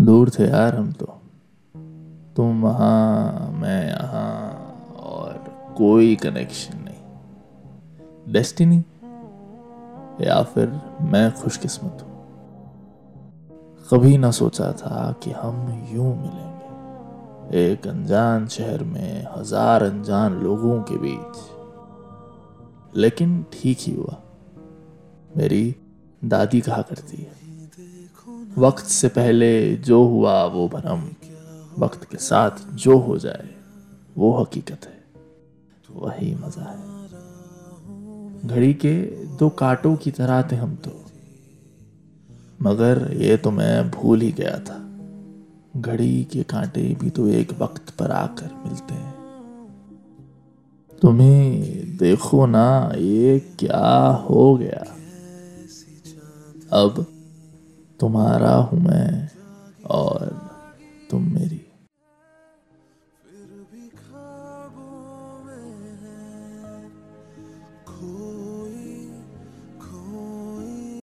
दूर थे यार हम तो। तुम वहाँ, मैं यहाँ और कोई कनेक्शन नहीं। डेस्टिनी या फिर मैं खुशकिस्मत हूँ। कभी ना सोचा था कि हम यूँ मिलेंगे। एक अनजान शहर में हज़ार अनजान लोगों के बीच। लेकिन ठीक ही हुआ। मेरी दादी कहा करती है। वक्त से पहले जो हुआ, वो भरम वक्त के साथ जो हो जाए, वो हकीकत है। वही मज़ा है। घड़ी के दो कांटों की तरह थे हम तो। मगर ये तो मैं भूल ही गया था। घड़ी के कांटे भी तो एक वक्त पर आकर मिलते हैं। तुम्हें देखो ना, ये क्या हो गया। अब तुम्हारा हूँ मैं और